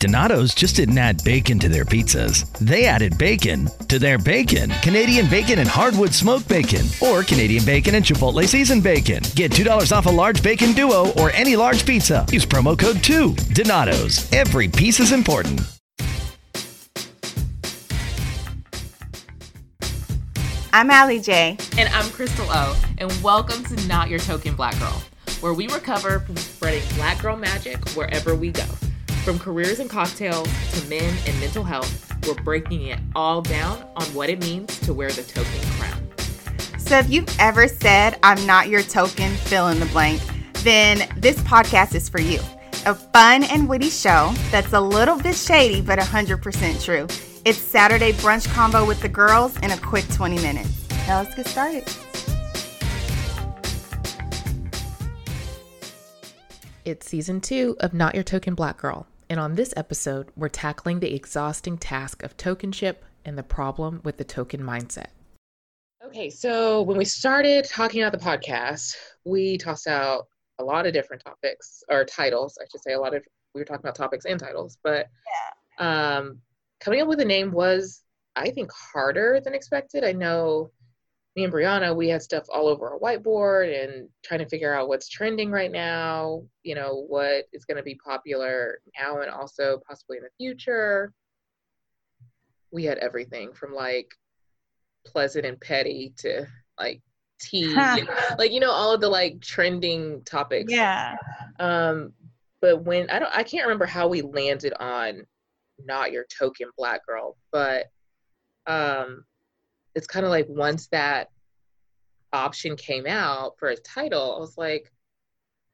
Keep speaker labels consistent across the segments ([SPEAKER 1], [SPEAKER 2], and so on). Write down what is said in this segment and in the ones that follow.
[SPEAKER 1] Donato's just didn't add bacon to their pizzas. They added bacon to their bacon. Canadian bacon and hardwood smoked bacon, or Canadian bacon and Chipotle seasoned bacon. Get $2 off a large bacon duo or any large pizza. Use promo code 2. Donato's. Every piece is important.
[SPEAKER 2] I'm Alliee J.
[SPEAKER 3] And I'm Crystal O. And welcome to Not Your Token Black Girl, where we recover from spreading black girl magic wherever we go. From careers and cocktails to men and mental health, we're breaking it all down on what it means to wear the token crown.
[SPEAKER 2] So if you've ever said, I'm not your token, fill in the blank, then this podcast is for you. A fun and witty show that's a little bit shady, but 100% true. It's Saturday brunch combo with the girls in a quick 20 minutes. Now let's get started.
[SPEAKER 3] It's season two of Not Your Token Black Girl. And on this episode, we're tackling the exhausting task of tokenship and the problem with the token mindset. Okay, so when we started talking about the podcast, we tossed out a lot of different topics or titles, I should say. A lot of we were talking about topics and titles, but yeah. um, coming up with a name was, I think, harder than expected. I know me and Brianna, we had stuff all over our whiteboard and trying to figure out what's trending right now, you know, what is going to be popular now and also possibly in the future. We had everything from like pleasant and petty to like tea, like, you know, all of the like trending topics.
[SPEAKER 2] Yeah.
[SPEAKER 3] Um, but when I don't, I can't remember how we landed on not your token black girl, but um, it's kind of like once that option came out for a title, I was like,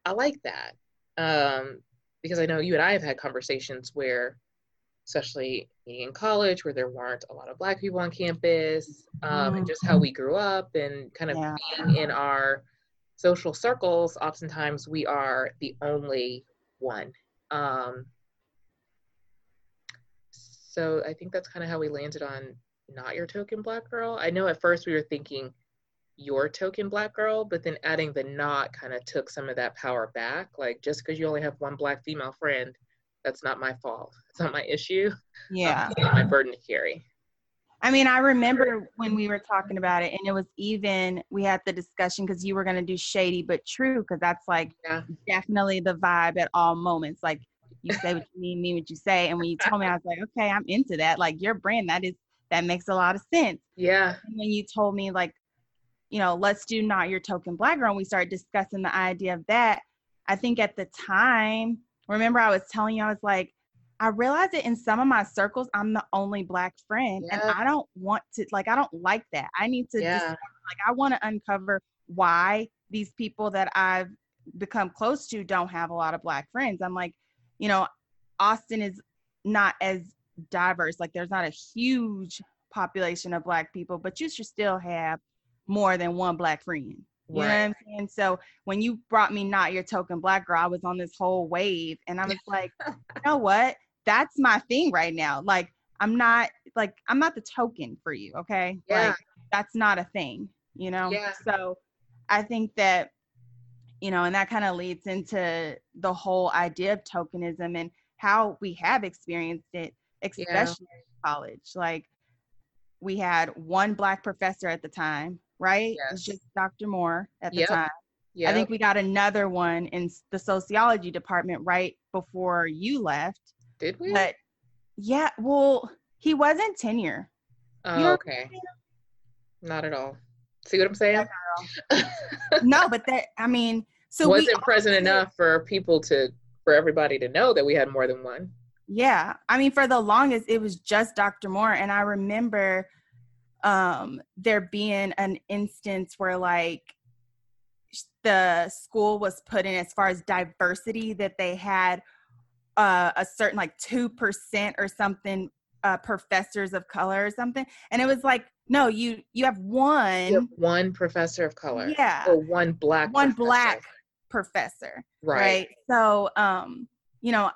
[SPEAKER 3] I like that. Um, because I know you and I have had conversations where, especially in college, where there weren't a lot of Black people on campus, um, mm-hmm. and just how we grew up and kind of yeah. being in our social circles, oftentimes we are the only one. Um, so I think that's kind of how we landed on not your token black girl. I know at first we were thinking your token black girl, but then adding the not kind of took some of that power back. Like just because you only have one black female friend, that's not my fault. It's not my issue.
[SPEAKER 2] Yeah.
[SPEAKER 3] It's my burden to carry.
[SPEAKER 2] I mean, I remember when we were talking about it, and it was even we had the discussion because you were going to do shady but true, because that's like yeah. definitely the vibe at all moments. Like you say what you mean, mean what you say. And when you told me, I was like, okay, I'm into that. Like your brand, that is that makes a lot of sense.
[SPEAKER 3] Yeah.
[SPEAKER 2] And when you told me like, you know, let's do not your token black girl, and we started discussing the idea of that. I think at the time, remember I was telling you, I was like, I realized that in some of my circles, I'm the only black friend. Yeah. And I don't want to like I don't like that. I need to yeah. like I want to uncover why these people that I've become close to don't have a lot of black friends. I'm like, you know, Austin is not as diverse. Like there's not a huge population of black people, but you should still have more than one black friend. You right. know what I'm saying? So when you brought me not your token black girl, I was on this whole wave and I was like, you know what? That's my thing right now. Like I'm not like I'm not the token for you, okay?
[SPEAKER 3] Yeah.
[SPEAKER 2] Like that's not a thing, you know?
[SPEAKER 3] Yeah.
[SPEAKER 2] So I think that you know, and that kind of leads into the whole idea of tokenism and how we have experienced it, especially yeah. college. Like we had one black professor at the time, right?
[SPEAKER 3] Yes.
[SPEAKER 2] It was just Dr. Moore at the
[SPEAKER 3] yep.
[SPEAKER 2] time. Yep. I think we got another one in the sociology department right before you left.
[SPEAKER 3] Did we?
[SPEAKER 2] But yeah, well, he was not tenure.
[SPEAKER 3] Oh, you know okay. Not at all. See what I'm saying?
[SPEAKER 2] no, but that I mean, so
[SPEAKER 3] wasn't present enough for people to for everybody to know that we had more than one.
[SPEAKER 2] Yeah, I mean, for the longest, it was just Dr. Moore, and I remember um, there being an instance where like the school was put in as far as diversity that they had uh, a certain like two percent or something uh, professors of color or something, and it was like no, you you have one you have
[SPEAKER 3] one professor of color.
[SPEAKER 2] Yeah.
[SPEAKER 3] Or one black
[SPEAKER 2] one professor. black professor.
[SPEAKER 3] Right.
[SPEAKER 2] right. So um, you know,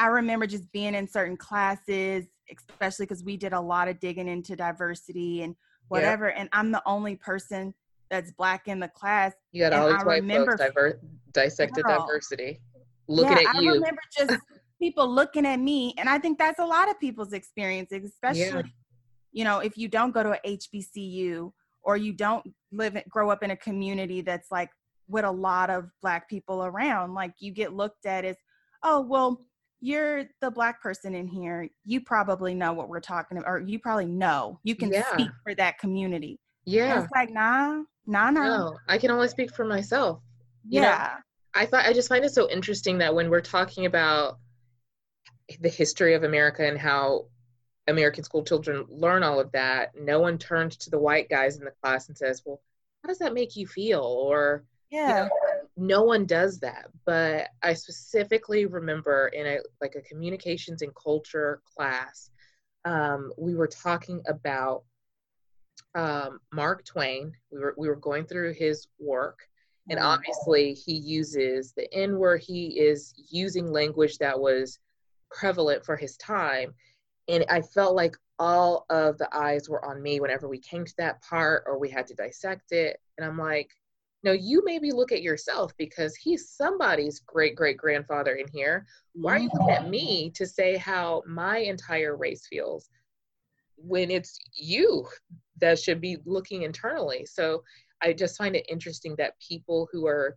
[SPEAKER 2] I remember just being in certain classes, especially because we did a lot of digging into diversity and whatever. Yeah. And I'm the only person that's black in the class.
[SPEAKER 3] You had all these white remember, folks diver- dissected girl, diversity, looking yeah, at you.
[SPEAKER 2] I remember just people looking at me, and I think that's a lot of people's experiences, especially, yeah. you know, if you don't go to a HBCU or you don't live grow up in a community that's like with a lot of black people around, like you get looked at as, oh, well, you're the black person in here. You probably know what we're talking about, or you probably know. You can yeah. speak for that community.
[SPEAKER 3] Yeah.
[SPEAKER 2] And it's like, nah, nah, nah. No,
[SPEAKER 3] I can only speak for myself. You yeah. Know, I thought I just find it so interesting that when we're talking about the history of America and how American school children learn all of that, no one turns to the white guys in the class and says, Well, how does that make you feel? Or,
[SPEAKER 2] yeah. You know,
[SPEAKER 3] no one does that. But I specifically remember in a like a communications and culture class, um, we were talking about um, Mark Twain. We were we were going through his work, and mm-hmm. obviously he uses the N word. He is using language that was prevalent for his time, and I felt like all of the eyes were on me whenever we came to that part or we had to dissect it. And I'm like, no, you maybe look at yourself because he's somebody's great great grandfather in here. Why are you looking at me to say how my entire race feels when it's you that should be looking internally. So I just find it interesting that people who are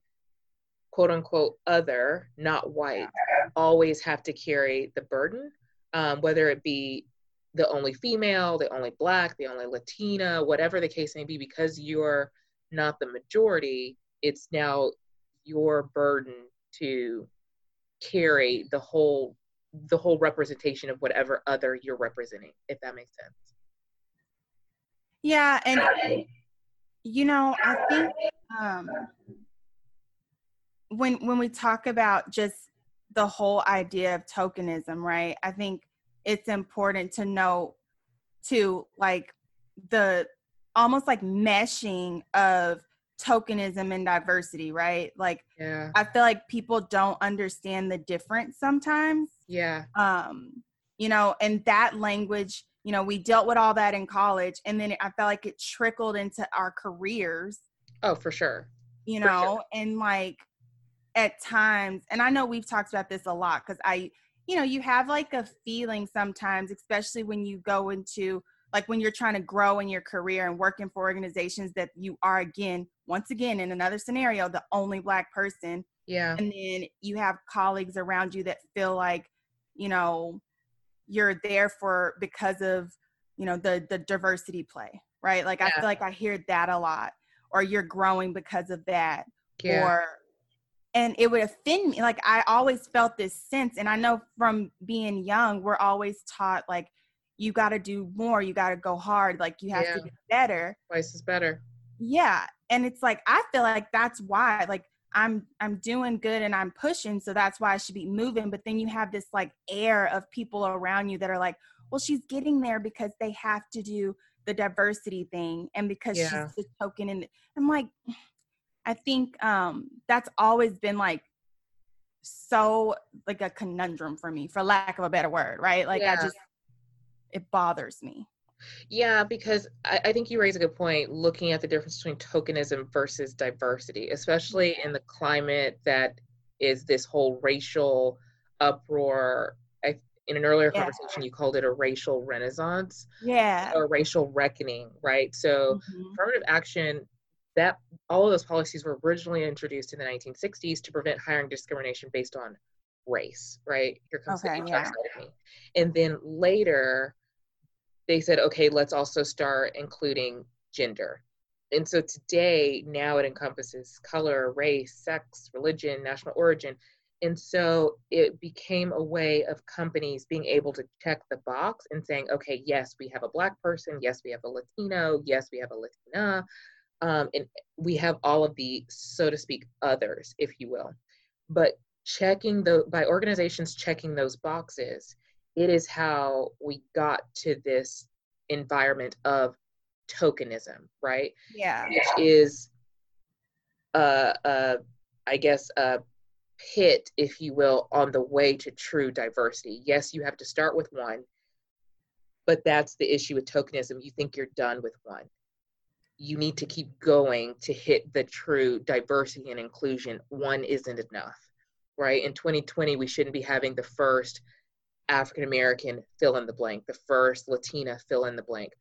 [SPEAKER 3] quote unquote other, not white, always have to carry the burden, um, whether it be the only female, the only black, the only Latina, whatever the case may be, because you're not the majority, it's now your burden to carry the whole the whole representation of whatever other you're representing if that makes sense
[SPEAKER 2] yeah, and you know, I think um, when when we talk about just the whole idea of tokenism, right? I think it's important to know to like the almost like meshing of tokenism and diversity, right? Like
[SPEAKER 3] yeah.
[SPEAKER 2] I feel like people don't understand the difference sometimes.
[SPEAKER 3] Yeah.
[SPEAKER 2] Um, you know, and that language you know, we dealt with all that in college and then I felt like it trickled into our careers.
[SPEAKER 3] Oh, for sure.
[SPEAKER 2] You know, sure. and like at times, and I know we've talked about this a lot because I, you know, you have like a feeling sometimes, especially when you go into like when you're trying to grow in your career and working for organizations that you are again, once again, in another scenario, the only black person.
[SPEAKER 3] Yeah.
[SPEAKER 2] And then you have colleagues around you that feel like, you know, you're there for because of you know the the diversity play right like yeah. i feel like i hear that a lot or you're growing because of that yeah. or and it would offend me like i always felt this sense and i know from being young we're always taught like you got to do more you got to go hard like you have yeah. to get better
[SPEAKER 3] twice is better
[SPEAKER 2] yeah and it's like i feel like that's why like I'm I'm doing good and I'm pushing, so that's why I should be moving. But then you have this like air of people around you that are like, well, she's getting there because they have to do the diversity thing and because yeah. she's the token and I'm like, I think um that's always been like so like a conundrum for me, for lack of a better word, right? Like yeah. I just it bothers me.
[SPEAKER 3] Yeah, because I, I, think you raise a good point looking at the difference between tokenism versus diversity, especially in the climate that is this whole racial uproar. I, in an earlier yeah. conversation, you called it a racial renaissance.
[SPEAKER 2] Yeah.
[SPEAKER 3] Or racial reckoning, right? So, mm-hmm. affirmative action, that all of those policies were originally introduced in the 1960s to prevent hiring discrimination based on race, right? Here comes okay, the yeah. me. And then later, they said, okay, let's also start including gender. And so today, now it encompasses color, race, sex, religion, national origin. And so it became a way of companies being able to check the box and saying, okay, yes, we have a Black person. Yes, we have a Latino. Yes, we have a Latina. Um, and we have all of the, so to speak, others, if you will. But checking the, by organizations checking those boxes, it is how we got to this environment of tokenism, right?
[SPEAKER 2] Yeah.
[SPEAKER 3] Which is, uh, uh, I guess, a pit, if you will, on the way to true diversity. Yes, you have to start with one, but that's the issue with tokenism. You think you're done with one. You need to keep going to hit the true diversity and inclusion. One isn't enough, right? In 2020, we shouldn't be having the first African American fill in the blank, the first Latina fill in the blank.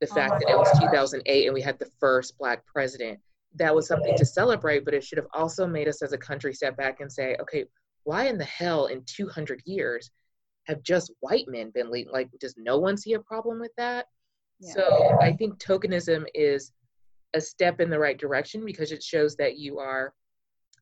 [SPEAKER 3] The oh, fact oh that it was 2008 and we had the first Black president that was something to celebrate, but it should have also made us as a country step back and say, okay, why in the hell in 200 years have just white men been leading? Like, does no one see a problem with that? Yeah. So I think tokenism is a step in the right direction because it shows that you are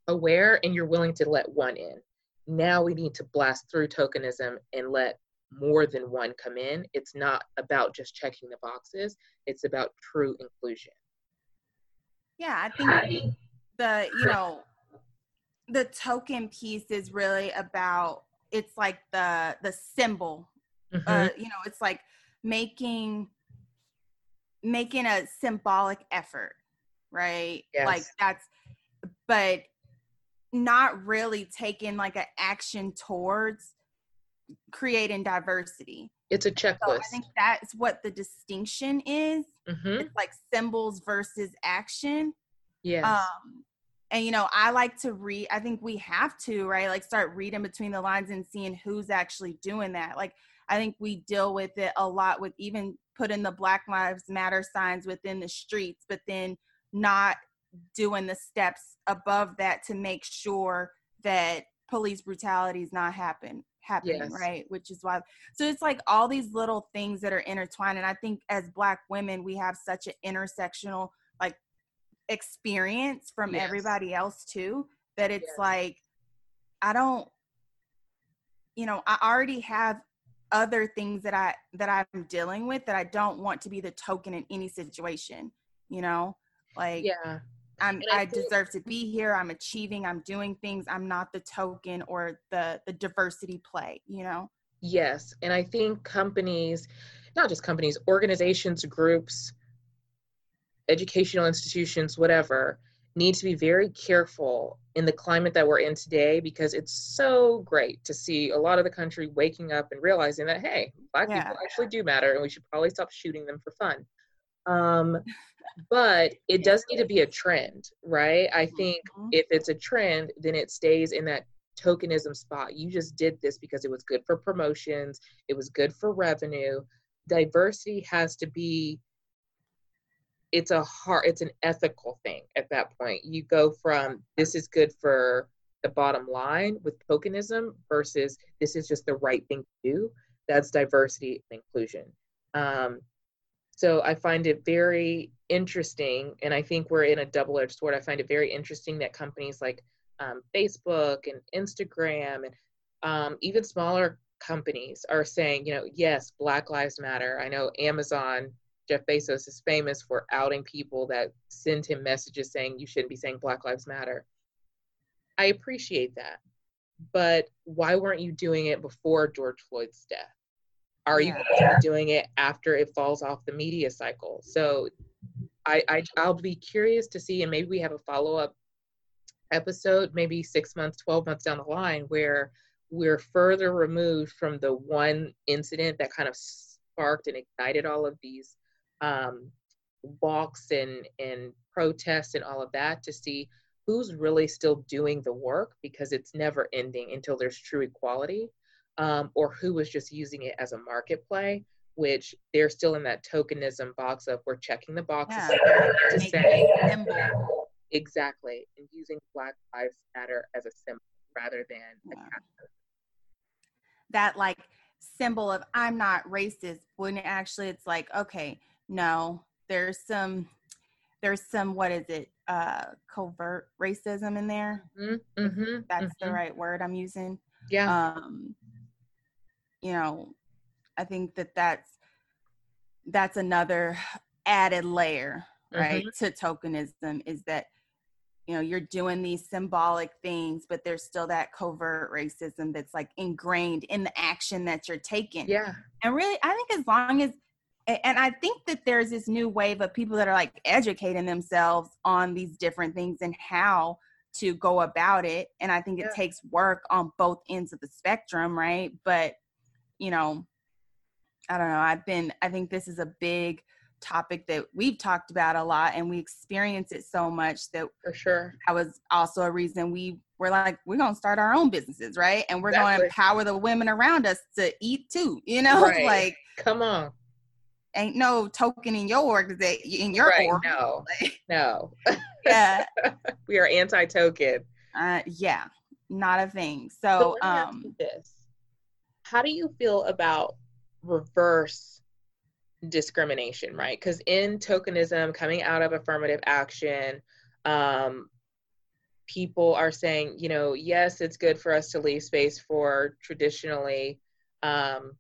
[SPEAKER 3] aware and you're willing to let one in. Now we need to blast through tokenism and let more than one come in. It's not about just checking the boxes, it's about true inclusion.
[SPEAKER 2] Yeah, I think the, you know, the token piece is really about it's like the the symbol. Mm-hmm. Uh, you know, it's like making making a symbolic effort, right? Yes. Like that's but not really taking like an action towards creating diversity.
[SPEAKER 3] It's a checklist. So I
[SPEAKER 2] think that's what the distinction is. Mm-hmm. It's like symbols versus action.
[SPEAKER 3] Yes. Um,
[SPEAKER 2] and you know, I like to read. I think we have to, right? Like start reading between the lines and seeing who's actually doing that. Like I think we deal with it a lot with even putting the Black Lives Matter signs within the streets, but then not doing the steps above that to make sure that police brutality is not happen happening yes. right which is why so it's like all these little things that are intertwined and i think as black women we have such an intersectional like experience from yes. everybody else too that it's yes. like i don't you know i already have other things that i that i'm dealing with that i don't want to be the token in any situation you know like
[SPEAKER 3] yeah
[SPEAKER 2] I'm I, I deserve to be here. I'm achieving. I'm doing things. I'm not the token or the the diversity play. You know.
[SPEAKER 3] Yes, and I think companies, not just companies, organizations, groups, educational institutions, whatever, need to be very careful in the climate that we're in today because it's so great to see a lot of the country waking up and realizing that hey, black yeah. people actually do matter, and we should probably stop shooting them for fun. Um, but it does need to be a trend, right? I think mm-hmm. if it's a trend, then it stays in that tokenism spot. You just did this because it was good for promotions, it was good for revenue. Diversity has to be it's a hard it's an ethical thing at that point. You go from this is good for the bottom line with tokenism versus this is just the right thing to do. That's diversity and inclusion. Um, so I find it very interesting, and I think we're in a double edged sword. I find it very interesting that companies like um, Facebook and Instagram and um, even smaller companies are saying, you know, yes, Black Lives Matter. I know Amazon, Jeff Bezos is famous for outing people that send him messages saying you shouldn't be saying Black Lives Matter. I appreciate that. But why weren't you doing it before George Floyd's death? Are yeah. you doing it after it falls off the media cycle? So I, I I'll be curious to see, and maybe we have a follow up episode, maybe six months, twelve months down the line, where we're further removed from the one incident that kind of sparked and ignited all of these um, walks and and protests and all of that to see who's really still doing the work because it's never ending until there's true equality um, or who was just using it as a market play, which they're still in that tokenism box of we're checking the boxes yeah. to say exactly and using Black Lives Matter as a symbol rather than yeah.
[SPEAKER 2] that like symbol of I'm not racist when actually it's like okay no there's some there's some what is it uh covert racism in there mm-hmm, that's mm-hmm. the right word i'm using
[SPEAKER 3] yeah um
[SPEAKER 2] you know i think that that's that's another added layer right mm-hmm. to tokenism is that you know you're doing these symbolic things but there's still that covert racism that's like ingrained in the action that you're taking
[SPEAKER 3] yeah
[SPEAKER 2] and really i think as long as and i think that there's this new wave of people that are like educating themselves on these different things and how to go about it and i think it yeah. takes work on both ends of the spectrum right but you know i don't know i've been i think this is a big topic that we've talked about a lot and we experience it so much that
[SPEAKER 3] for sure.
[SPEAKER 2] that was also a reason we were like we're to start our own businesses right? And we're exactly. to empower the women around us to eat too you know? Right. like
[SPEAKER 3] come on.
[SPEAKER 2] ain't no token in your organization in your right, org.
[SPEAKER 3] no. No.
[SPEAKER 2] Yeah.
[SPEAKER 3] We are anti-token.
[SPEAKER 2] Uh yeah. Not a thing. So, so um
[SPEAKER 3] this how do you feel about reverse discrimination right because in tokenism coming out of affirmative action um people are saying you know yes it's good for us to leave space for traditionally um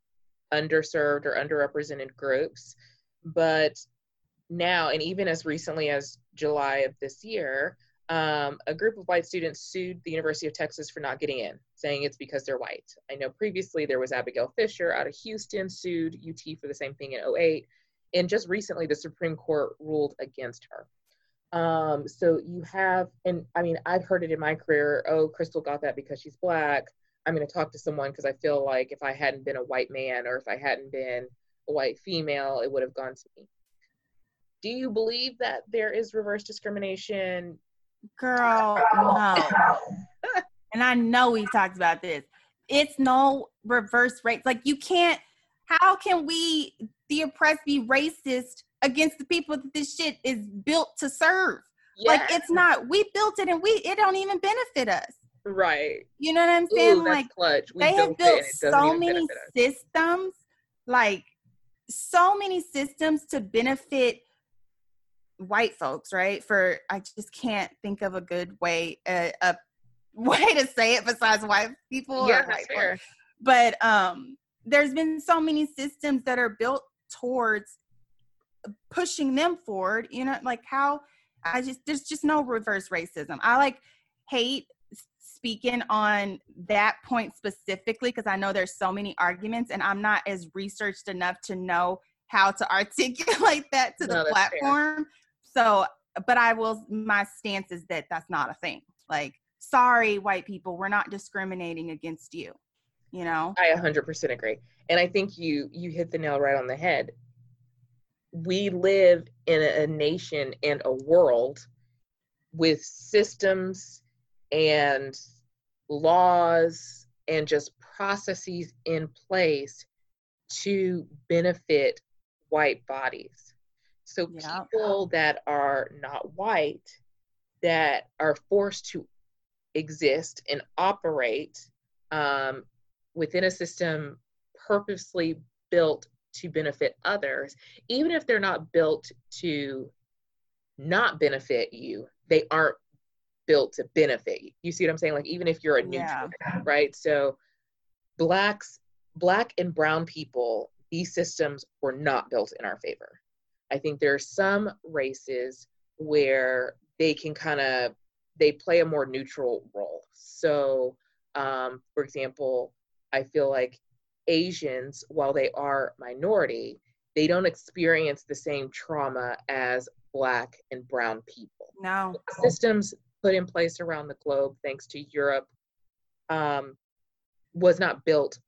[SPEAKER 3] underserved or underrepresented groups. But now, and even as recently as July of this year, um, a group of white students sued the University of Texas for not getting in, saying it's because they're white. I know previously there was Abigail Fisher out of Houston sued UT for the same thing in 08. And just recently, the Supreme Court ruled against her. Um, so you have, and I mean, I've heard it in my career oh, Crystal got that because she's black. I'm going to talk to someone because I feel like if I hadn't been a white man or if I hadn't been a white female, it would have gone to me. Do you believe that there is reverse discrimination?
[SPEAKER 2] Girl, no. and I know we've talked about this. It's no reverse race. Like you can't. How can we, the oppressed, be racist against the people that this shit is built to serve? Like it's not. We built it, and we it don't even benefit us.
[SPEAKER 3] Right.
[SPEAKER 2] You know what I'm saying? Ooh, like they have built so many systems, like so many systems to benefit white folks, right? For I just can't think of a good way uh, a way to say it besides white people.
[SPEAKER 3] Yeah, white fair.
[SPEAKER 2] But um, there's been so many systems that are built towards pushing them forward. You know, like how I just there's just no reverse racism. I like hate speaking on that point specifically because I know there's so many arguments and I'm not as researched enough to know how to articulate that to no, the platform. So, but I will, my stance is that that's not a thing. Like, sorry, white people, we're not discriminating against you. You know?
[SPEAKER 3] I 100% agree. And I think you you hit the nail right on the head. We live in a nation and a world with systems and laws and just processes in place to benefit white bodies. So yeah. people that are not white that are forced to exist and operate um, within a system purposely built to benefit others, even if they're not built to not benefit you, they aren't built to benefit you. You see what I'm saying? Like even if you're a neutral, yeah. right? So blacks, black and brown people, these systems were not built in our favor. I think there are some races where they can kind of they play a more neutral role. So, um, for example, I feel like Asians, while they are minority, they don't experience the same trauma as black and brown people.
[SPEAKER 2] No.
[SPEAKER 3] Systems put in place around the globe, thanks to Europe, um, was not built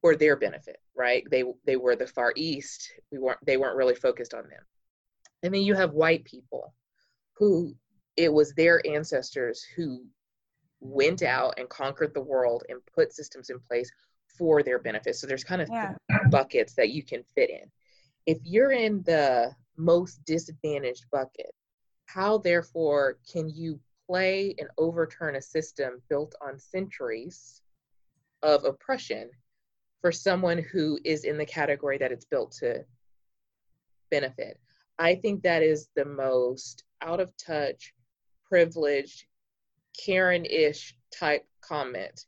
[SPEAKER 3] for their benefit, right? They they were the Far East. We weren't. They weren't really focused on them. And then you have white people, who it was their ancestors who went out and conquered the world and put systems in place for their benefit. So there's kind of yeah. buckets that you can fit in. If you're in the most disadvantaged bucket, how therefore can you play and overturn a system built on centuries of oppression for someone who is in the category that it's built to benefit. I think that is the most out of touch, privileged, Karen ish type comment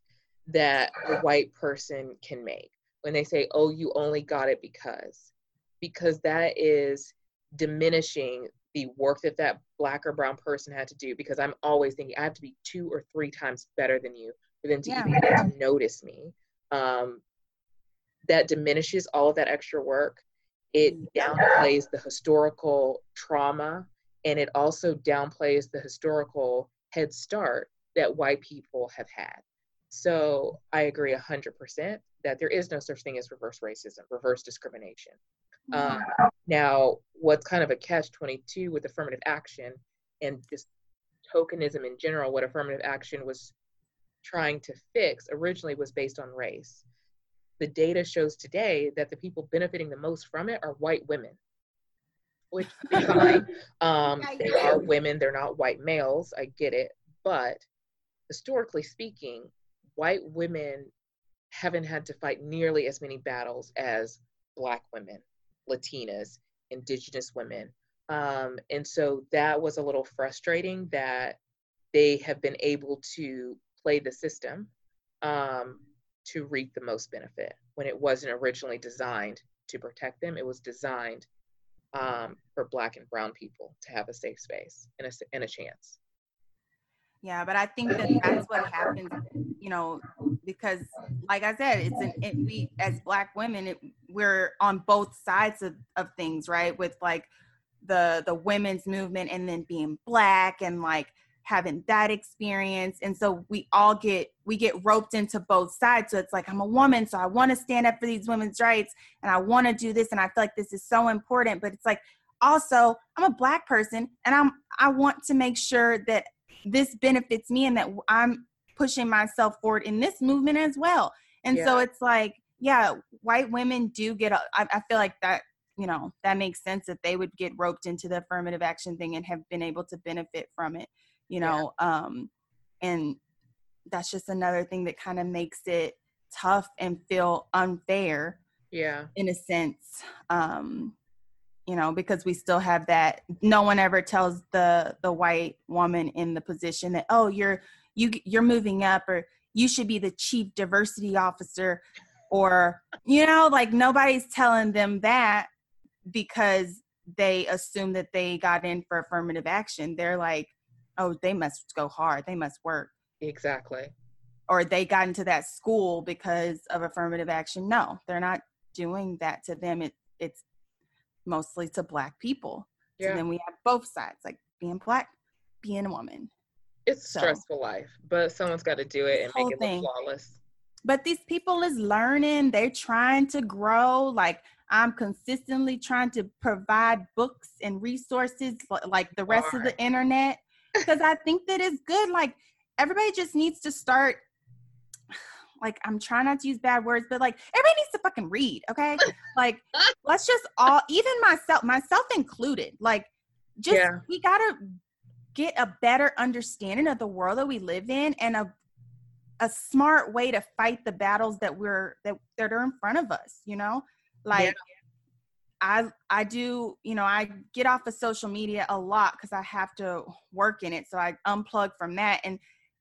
[SPEAKER 3] that a white person can make when they say, oh, you only got it because. Because that is diminishing the work that that black or brown person had to do because i'm always thinking i have to be two or three times better than you for them to yeah. even get to notice me um, that diminishes all of that extra work it downplays the historical trauma and it also downplays the historical head start that white people have had. So I agree 100% that there is no such thing as reverse racism, reverse discrimination. Um, now, what's kind of a catch 22 with affirmative action and just tokenism in general, what affirmative action was trying to fix originally was based on race. The data shows today that the people benefiting the most from it are white women, which. Um, they are women, they're not white males. I get it. But historically speaking, white women haven't had to fight nearly as many battles as Black women, Latinas, Indigenous women. Um, and so that was a little frustrating that they have been able to play the system um, to reap the most benefit when it wasn't originally designed to protect them. It was designed um, for Black and Brown people to have a safe space and a, and a chance.
[SPEAKER 2] Yeah, but I think that that's what happens, you know, because like I said, it's an it, we as Black women, it, we're on both sides of, of things, right? With like the the women's movement and then being Black and like having that experience. And so we all get we get roped into both sides. So it's like i'm a woman so i want to stand up for these women's rights and i want to do this and i feel like this is so important. But it's like also i'm a black person and i'm i want to make sure that this benefits me and that i'm pushing myself forward in this movement as well. And yeah. so it's like yeah white women do get a, I, I feel like that you know that makes sense that they would get roped into the affirmative action thing and have been able to benefit from it you know yeah. um and that's just another thing that kind of makes it tough and feel unfair
[SPEAKER 3] yeah
[SPEAKER 2] in a sense um you know because we still have that no one ever tells the the white woman in the position that oh you're you you're moving up or you should be the chief diversity officer or you know like nobody's telling them that because they assume that they got in for affirmative action they're like oh, they must go hard, they must work.
[SPEAKER 3] Exactly.
[SPEAKER 2] Or they got into that school because of affirmative action. No, they're not doing that to them. It, it's mostly to black people. Yeah. So then we have both sides, like being black, being a woman.
[SPEAKER 3] It's so, stressful life, but someone's got to do it and make it thing. look flawless.
[SPEAKER 2] But these people is learning. They're trying to grow. Like I'm consistently trying to provide books and resources like the rest of the internet because I think that is good. Like everybody just needs to start. Like I'm trying not to use bad words, but like everybody needs to fucking read, okay? like let's just all, even myself, myself included. Like just yeah. we gotta get a better understanding of the world that we live in and a a smart way to fight the battles that we're that that are in front of us. You know, like. Yeah I I do, you know, I get off of social media a lot because I have to work in it. So I unplug from that. And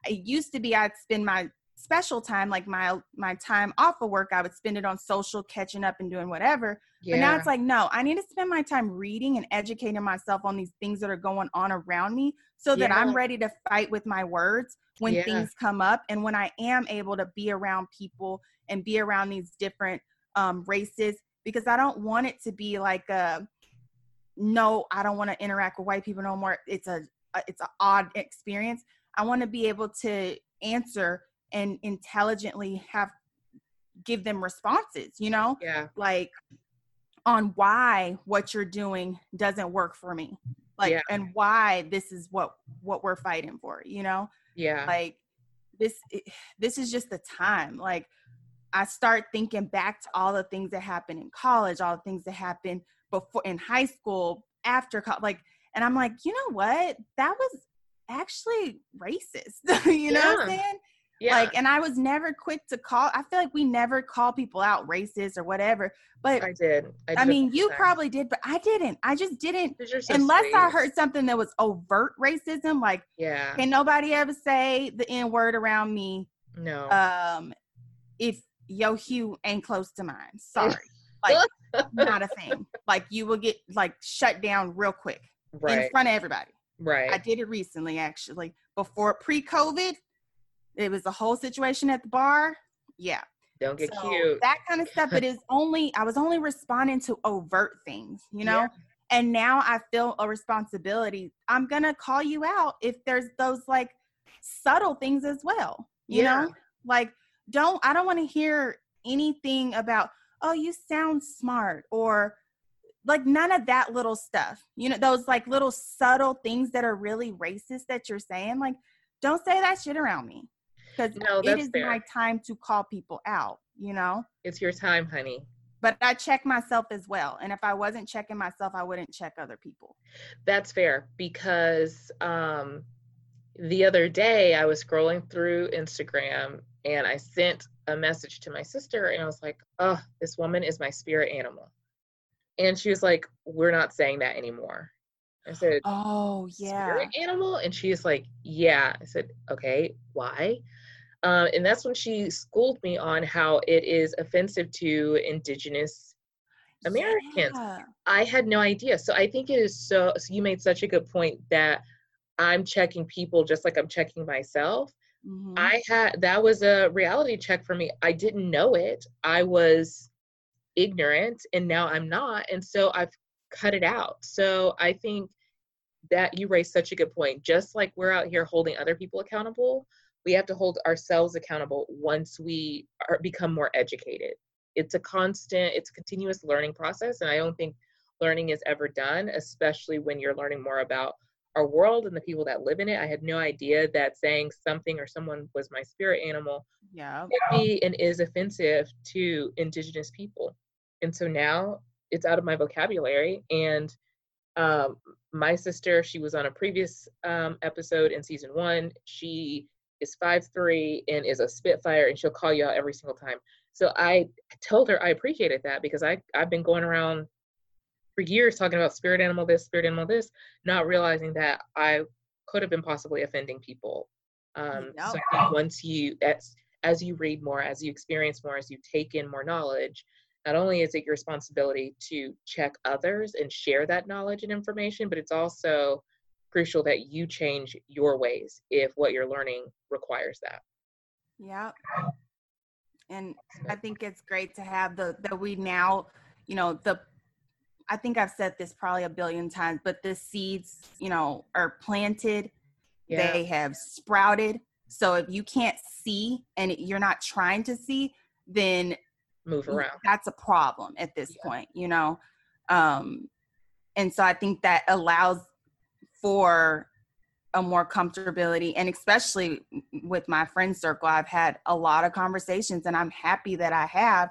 [SPEAKER 2] it used to be I'd spend my special time, like my my time off of work, I would spend it on social, catching up and doing whatever. Yeah. But now it's like, no, I need to spend my time reading and educating myself on these things that are going on around me so that yeah. I'm ready to fight with my words when yeah. things come up and when I am able to be around people and be around these different um, races because I don't want it to be like a no, I don't want to interact with white people no more. It's a, a it's an odd experience. I want to be able to answer and intelligently have give them responses, you know?
[SPEAKER 3] Yeah.
[SPEAKER 2] Like on why what you're doing doesn't work for me. Like yeah. and why this is what what we're fighting for, you know?
[SPEAKER 3] Yeah.
[SPEAKER 2] Like this this is just the time. Like I start thinking back to all the things that happened in college, all the things that happened before in high school, after college, like, and I'm like, you know what? That was actually racist. you know yeah. what I'm saying? Yeah. Like, and I was never quick to call. I feel like we never call people out racist or whatever. But
[SPEAKER 3] I did.
[SPEAKER 2] I, I mean, you probably did, but I didn't. I just didn't. So unless sweet. I heard something that was overt racism, like,
[SPEAKER 3] yeah,
[SPEAKER 2] can nobody ever say the N word around me?
[SPEAKER 3] No.
[SPEAKER 2] Um, if yo hue ain't close to mine. Sorry. like not a thing. Like you will get like shut down real quick right. in front of everybody.
[SPEAKER 3] Right.
[SPEAKER 2] I did it recently actually. Before pre-COVID, it was a whole situation at the bar. Yeah.
[SPEAKER 3] Don't get so cute.
[SPEAKER 2] That kind of stuff. But It is only I was only responding to overt things, you know? Yeah. And now I feel a responsibility. I'm gonna call you out if there's those like subtle things as well. You
[SPEAKER 3] Yeah.
[SPEAKER 2] know, like don't I don't want to hear anything about oh you sound smart or like none of that little stuff. You know, those like little subtle things that are really racist that you're saying. Like, don't say that shit around me because
[SPEAKER 3] No,
[SPEAKER 2] it is
[SPEAKER 3] fair.
[SPEAKER 2] my time to call people out. You know,
[SPEAKER 3] It's your time, honey.
[SPEAKER 2] but I check myself as well. And if I wasn't checking myself, I wouldn't check other people.
[SPEAKER 3] That's fair because um, the other day I was scrolling through Instagram and I sent a message to my sister and I was like, oh, this woman is my spirit animal. And she was like, we're not saying that anymore. I said,
[SPEAKER 2] Oh yeah.
[SPEAKER 3] spirit animal? And she's like, yeah. I said, okay, why? Um, and that's when she schooled me on how it is offensive to indigenous Americans.
[SPEAKER 2] Yeah.
[SPEAKER 3] I had no idea. So I think it is so, so you made such a good point that I'm checking people just like I'm checking myself.
[SPEAKER 2] Mhm.
[SPEAKER 3] I had that was a reality check for me. I didn't know it. I was ignorant and now I'm not. And so I've cut it out. So I think that you raised such a good point. Just like we're out here holding other people accountable, we have to hold ourselves accountable once we are become more educated. It's a constant, it's a continuous learning process. And I don't think learning is ever done, especially when you're learning more about our world and the people that live in it. I had no idea that saying something or someone was my spirit animal
[SPEAKER 2] yeah.
[SPEAKER 3] could be and is offensive to indigenous people. And so now it's out of my vocabulary. And um, my sister, she was on a previous um, episode in season one. She is five three and is a spitfire, and she'll call you out every single time. So I told her I appreciated that because I I've been going around for years talking about spirit animal this, spirit animal this, not realizing that I could have been possibly offending people. Um, so I think once you as as you read more, as you experience more, as you take in more knowledge, not only is it your responsibility to check others and share that knowledge and information, but it's also crucial that you change your ways if what you're learning requires that.
[SPEAKER 2] Yeah. And I think it's great to have the that we now, you know, the I think I've said this probably a billion times, but the seeds, you know, are planted,
[SPEAKER 3] Yeah.
[SPEAKER 2] they have sprouted. So if you can't see and you're not trying to see, then
[SPEAKER 3] Move around.
[SPEAKER 2] that's a problem at this
[SPEAKER 3] Yeah.
[SPEAKER 2] point, you know. Um and so I think that allows for a more comfortability and especially with my friend circle I've had a lot of conversations and I'm happy that I have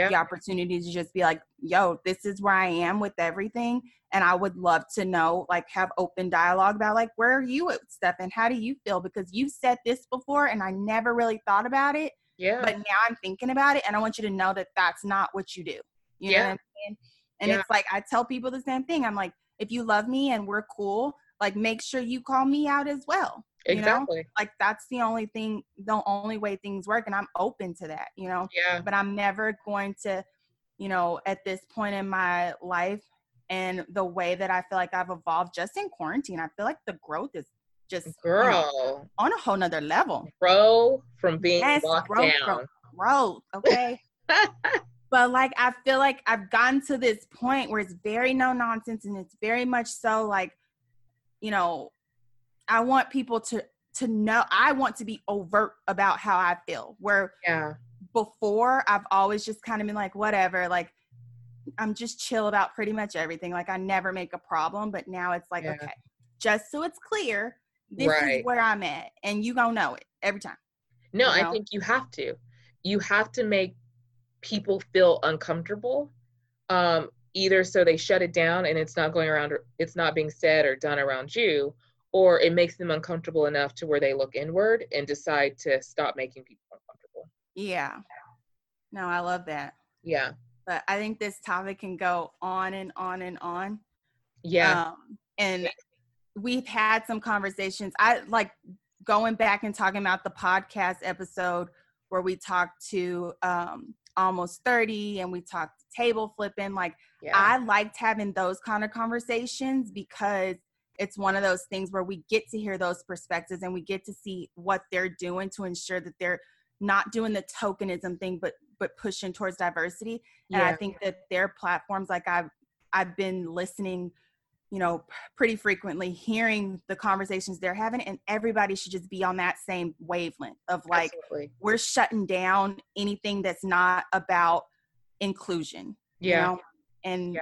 [SPEAKER 3] Yeah.
[SPEAKER 2] the opportunity to just be like yo this is where I am with everything and I would love to know like have open dialogue about like where are you at stuff and how do you feel because you've said this before and I never really thought about it
[SPEAKER 3] Yeah.
[SPEAKER 2] but now I'm thinking about it, and I want you to know that that's not what you do. You know
[SPEAKER 3] Yeah.
[SPEAKER 2] what I'm saying? And
[SPEAKER 3] Yeah.
[SPEAKER 2] it's like I tell people the same thing. I'm like, if you love me and we're cool, like make sure you call me out as well. you know?
[SPEAKER 3] exactly.
[SPEAKER 2] Like that's the only thing, the only way things work, and I'm open to that. You know,
[SPEAKER 3] Yeah.
[SPEAKER 2] but I'm never going to, you know, at this point in my life and the way that I feel like I've evolved just in quarantine, I feel like the growth is just you know, on a whole nother level.
[SPEAKER 3] grow from being
[SPEAKER 2] Yes,
[SPEAKER 3] locked
[SPEAKER 2] grow
[SPEAKER 3] down.
[SPEAKER 2] growth, okay? but like I feel like I've gotten to this point where it's very no nonsense and it's very much so like, you know, I want people to to know I want to be overt about how I feel. Where
[SPEAKER 3] yeah.
[SPEAKER 2] before I've always just kind of been like, whatever, like I'm just chill about pretty much everything. Like I never make a problem, but now it's like,
[SPEAKER 3] Yeah.
[SPEAKER 2] okay, just so it's clear, this
[SPEAKER 3] Right.
[SPEAKER 2] is where I'm at, and you gonna know it every time.
[SPEAKER 3] No,
[SPEAKER 2] you
[SPEAKER 3] I think you have to. You have to make people feel uncomfortable. Um, either so they shut it down and it's not going around it's not being said or done around you, or it makes them uncomfortable enough to where they look inward and decide to stop making people uncomfortable.
[SPEAKER 2] Yeah. No, I love that.
[SPEAKER 3] Yeah.
[SPEAKER 2] But I think this topic can go on and on and on.
[SPEAKER 3] Yeah.
[SPEAKER 2] Um, and we've had some conversations. I like going back and talking about the podcast episode where we talked to um, almost 30 and we talked table flipping. Like,
[SPEAKER 3] yeah.
[SPEAKER 2] I liked having those kind of conversations because it's one of those things where we get to hear those perspectives and we get to see what they're doing to ensure that they're not doing the tokenism thing but but pushing towards diversity and i think that their platforms like i've i've been listening you know, pretty frequently hearing the conversations they're having, and everybody should just be on that same wavelength of like,
[SPEAKER 3] Absolutely.
[SPEAKER 2] we're shutting down anything that's not about inclusion.
[SPEAKER 3] Yeah.
[SPEAKER 2] You know? And
[SPEAKER 3] Yeah.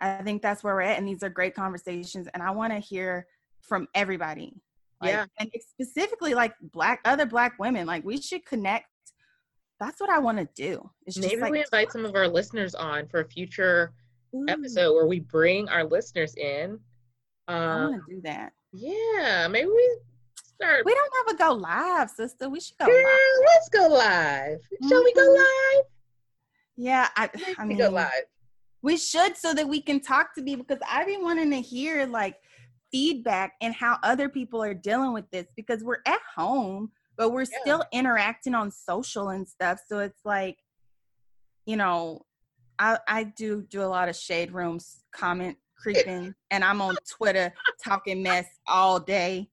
[SPEAKER 2] I think that's where we're at. And these are great conversations. And I want to hear from everybody. Like,
[SPEAKER 3] Yeah.
[SPEAKER 2] And specifically like black other black women. Like we should connect. That's what I want to do. It's just
[SPEAKER 3] Maybe
[SPEAKER 2] like
[SPEAKER 3] we invite some of our listeners on for a future
[SPEAKER 2] ooh,
[SPEAKER 3] episode where we bring our listeners in.
[SPEAKER 2] I
[SPEAKER 3] Um,
[SPEAKER 2] want to do that.
[SPEAKER 3] yeah, maybe we start.
[SPEAKER 2] We don't have a go live, sister. We should go
[SPEAKER 3] Girl,
[SPEAKER 2] live.
[SPEAKER 3] let's go live. Shall we go
[SPEAKER 2] Mhm.
[SPEAKER 3] live?
[SPEAKER 2] Yeah, I, I mean,
[SPEAKER 3] go live.
[SPEAKER 2] we should so that we can talk to people because I've been wanting to hear like feedback and how other people are dealing with this because we're at home, but we're
[SPEAKER 3] Yeah.
[SPEAKER 2] still interacting on social and stuff. So it's like, you know, I I do do a lot of shade rooms comment creeping, and I'm on Twitter talking mess all day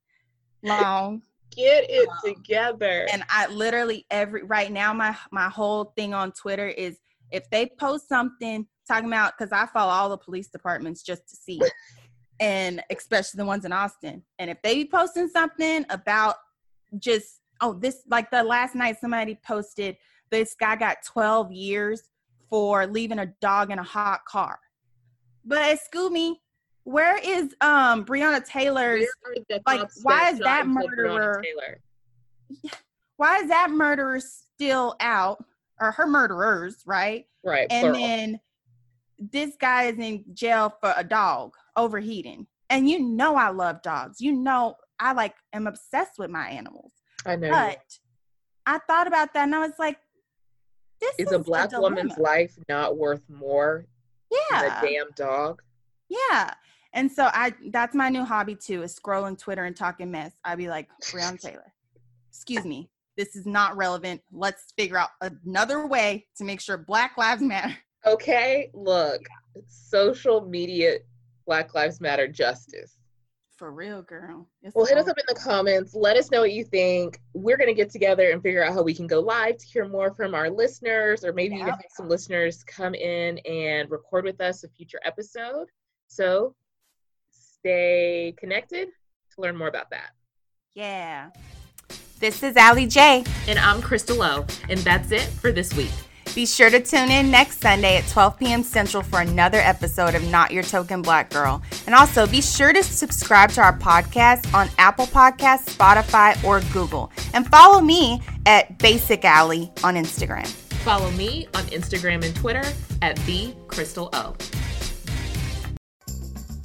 [SPEAKER 2] long.
[SPEAKER 3] Get it
[SPEAKER 2] Wow.
[SPEAKER 3] together.
[SPEAKER 2] and I literally every right now my my whole thing on Twitter is if they post something talking about because I follow all the police departments just to see, and especially the ones in Austin, and if they be posting something about just oh this like the last night somebody posted this guy got 12 years for leaving a dog in a hot car, but excuse me, where is um Breonna Taylor's
[SPEAKER 3] Where are the
[SPEAKER 2] like, why is that
[SPEAKER 3] shot and killed Breonna
[SPEAKER 2] murderer- why is that murderer still out or her murderers right
[SPEAKER 3] Right.
[SPEAKER 2] and
[SPEAKER 3] plural.
[SPEAKER 2] then this guy is in jail for a dog overheating and you know i love dogs you know i like am obsessed with my animals
[SPEAKER 3] I know.
[SPEAKER 2] but i thought about that and i was like this
[SPEAKER 3] is
[SPEAKER 2] is
[SPEAKER 3] a black woman's life not worth more
[SPEAKER 2] yeah
[SPEAKER 3] than a damn dog?
[SPEAKER 2] yeah. And so i that's my new hobby too is scrolling twitter and talking mess i'd be like Breonna taylor excuse me this is not relevant. Let's figure out another way to make sure black lives matter.
[SPEAKER 3] Okay, look, social media Black Lives Matter justice.
[SPEAKER 2] For real girl It's
[SPEAKER 3] Well, hit us up in the comments. Let us know what you think. We're going to get together and figure out how we can go live to hear more from our listeners, or maybe even have some listeners come in and record with us a future episode. So stay connected to learn more about that.
[SPEAKER 2] yeah this is Alliee J.
[SPEAKER 3] And I'm Crystal O, and that's it for this week.
[SPEAKER 2] Be sure to tune in next Sunday at 12 p.m. Central for another episode of Not Your Token Black Girl. And also be sure to subscribe to our podcast on Apple Podcasts, Spotify, or Google. And follow me at Basic Alliee on Instagram.
[SPEAKER 3] Follow me on Instagram and Twitter at the Crystal O.